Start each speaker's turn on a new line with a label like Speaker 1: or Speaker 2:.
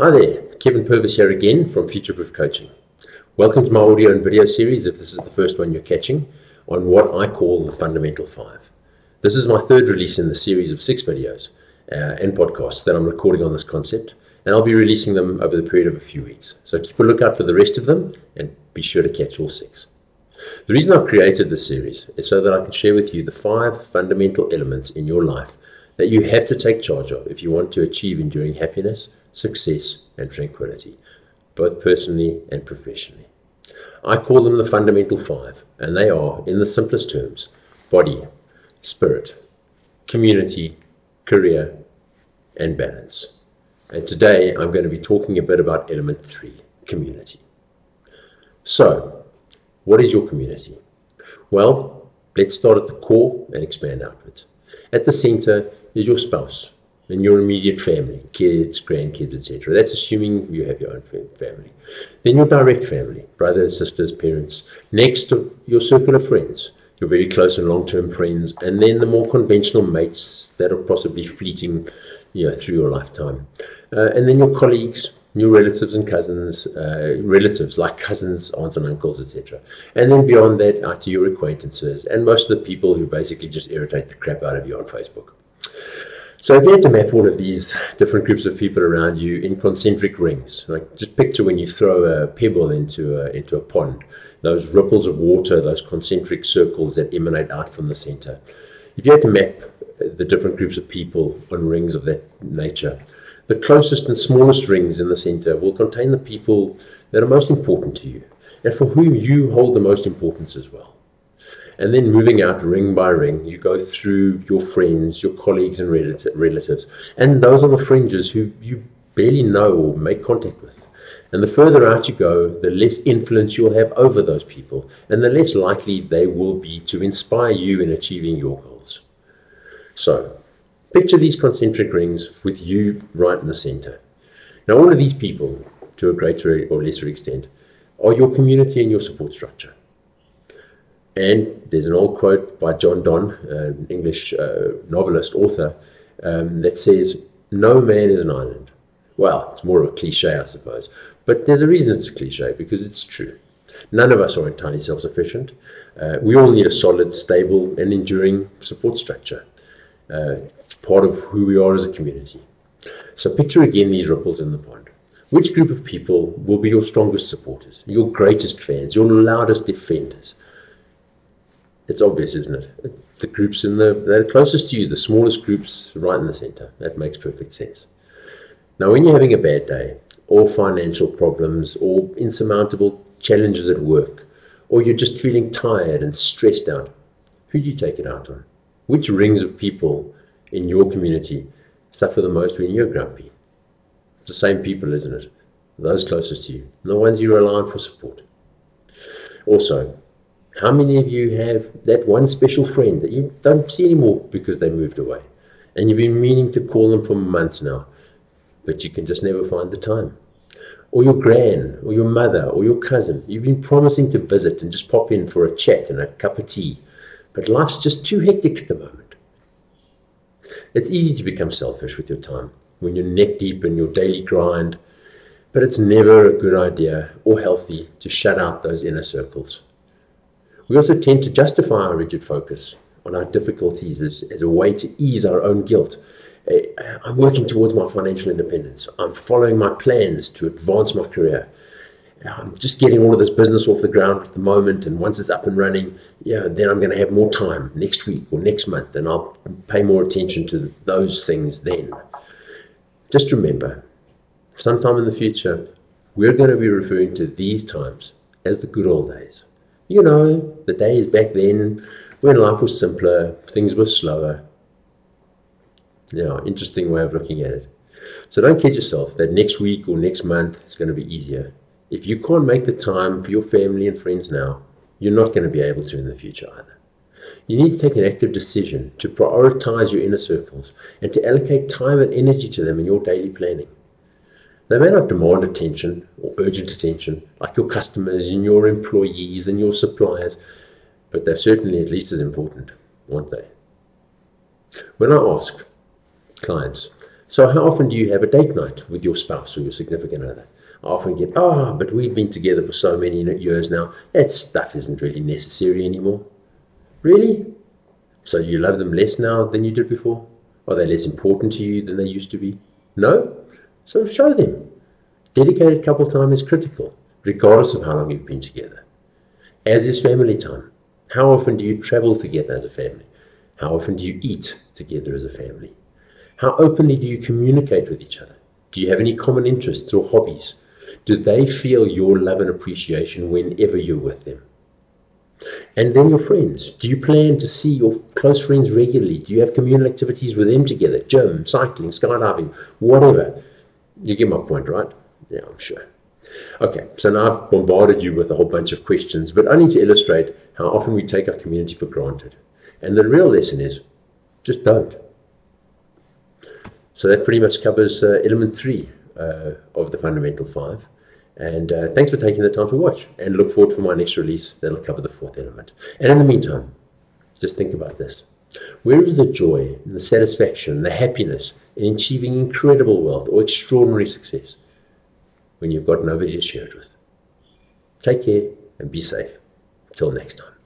Speaker 1: Hi there, Kevin Purvis here again from Futureproof Coaching. Welcome to my audio and video series, if this is the first one you're catching, on what I call the Fundamental Five. This is my third release in the series of six videos uh, and podcasts that I'm recording on this concept, and I'll be releasing them over the period of a few weeks. So keep a lookout for the rest of them and be sure to catch all six. The reason I've created this series is so that I can share with you the five fundamental elements in your life that you have to take charge of if you want to achieve enduring happiness, success, and tranquility, both personally and professionally. I call them the fundamental five, and they are, in the simplest terms, body, spirit, community, career, and balance. And today I'm going to be talking a bit about element three community. So, what is your community? Well, let's start at the core and expand outwards. At the center is your spouse and your immediate family, kids, grandkids, etc. That's assuming you have your own family. Then your direct family, brothers, sisters, parents. Next, your circle of friends, your very close and long-term friends, and then the more conventional mates that are possibly fleeting, you know, through your lifetime. Uh, and then your colleagues, your relatives and cousins, uh, relatives like cousins, aunts and uncles, etc. And then beyond that, out to your acquaintances and most of the people who basically just irritate the crap out of you on Facebook. So if you had to map all of these different groups of people around you in concentric rings, like just picture when you throw a pebble into a, into a pond, those ripples of water, those concentric circles that emanate out from the center. If you had to map the different groups of people on rings of that nature, the closest and smallest rings in the center will contain the people that are most important to you and for whom you hold the most importance as well. And then moving out ring by ring, you go through your friends, your colleagues, and relatives. And those are the fringes who you barely know or make contact with. And the further out you go, the less influence you'll have over those people, and the less likely they will be to inspire you in achieving your goals. So, picture these concentric rings with you right in the center. Now, all of these people, to a greater or lesser extent, are your community and your support structure. And there's an old quote by John Donne, an English uh, novelist, author, um, that says, No man is an island. Well, it's more of a cliche, I suppose. But there's a reason it's a cliche, because it's true. None of us are entirely self sufficient. Uh, we all need a solid, stable, and enduring support structure. Uh, it's part of who we are as a community. So picture again these ripples in the pond. Which group of people will be your strongest supporters, your greatest fans, your loudest defenders? it's obvious, isn't it? The groups in the that are closest to you, the smallest groups right in the center. That makes perfect sense. Now, when you're having a bad day, or financial problems, or insurmountable challenges at work, or you're just feeling tired and stressed out, who do you take it out on? Which rings of people in your community suffer the most when you're grumpy? It's the same people, isn't it? Those closest to you, the ones you rely on for support. Also, how many of you have that one special friend that you don't see anymore because they moved away? And you've been meaning to call them for months now, but you can just never find the time. Or your gran, or your mother, or your cousin. You've been promising to visit and just pop in for a chat and a cup of tea, but life's just too hectic at the moment. It's easy to become selfish with your time when you're neck deep in your daily grind, but it's never a good idea or healthy to shut out those inner circles. We also tend to justify our rigid focus on our difficulties as, as a way to ease our own guilt. Eh, I'm working towards my financial independence. I'm following my plans to advance my career. I'm just getting all of this business off the ground at the moment, and once it's up and running, yeah, then I'm going to have more time next week or next month, and I'll pay more attention to those things then. Just remember, sometime in the future, we're going to be referring to these times as the good old days. You know, the days back then when life was simpler, things were slower. Yeah, interesting way of looking at it. So don't kid yourself that next week or next month is going to be easier. If you can't make the time for your family and friends now, you're not going to be able to in the future either. You need to take an active decision to prioritize your inner circles and to allocate time and energy to them in your daily planning. They may not demand attention or urgent attention like your customers and your employees and your suppliers, but they're certainly at least as important, aren't they? When I ask clients, So, how often do you have a date night with your spouse or your significant other? I often get, oh, but we've been together for so many years now, that stuff isn't really necessary anymore. Really? So, you love them less now than you did before? Are they less important to you than they used to be? No? So, show them. Dedicated couple time is critical, regardless of how long you've been together. As is family time. How often do you travel together as a family? How often do you eat together as a family? How openly do you communicate with each other? Do you have any common interests or hobbies? Do they feel your love and appreciation whenever you're with them? And then your friends. Do you plan to see your close friends regularly? Do you have communal activities with them together? Gym, cycling, skydiving, whatever. You get my point, right? Yeah, I'm sure. Okay, so now I've bombarded you with a whole bunch of questions, but only to illustrate how often we take our community for granted. And the real lesson is just don't. So that pretty much covers uh, element three uh, of the fundamental five. And uh, thanks for taking the time to watch and look forward for my next release that'll cover the fourth element. And in the meantime, just think about this. Where is the joy and the satisfaction, the happiness in achieving incredible wealth or extraordinary success when you've got nobody to share it with? Take care and be safe. Till next time.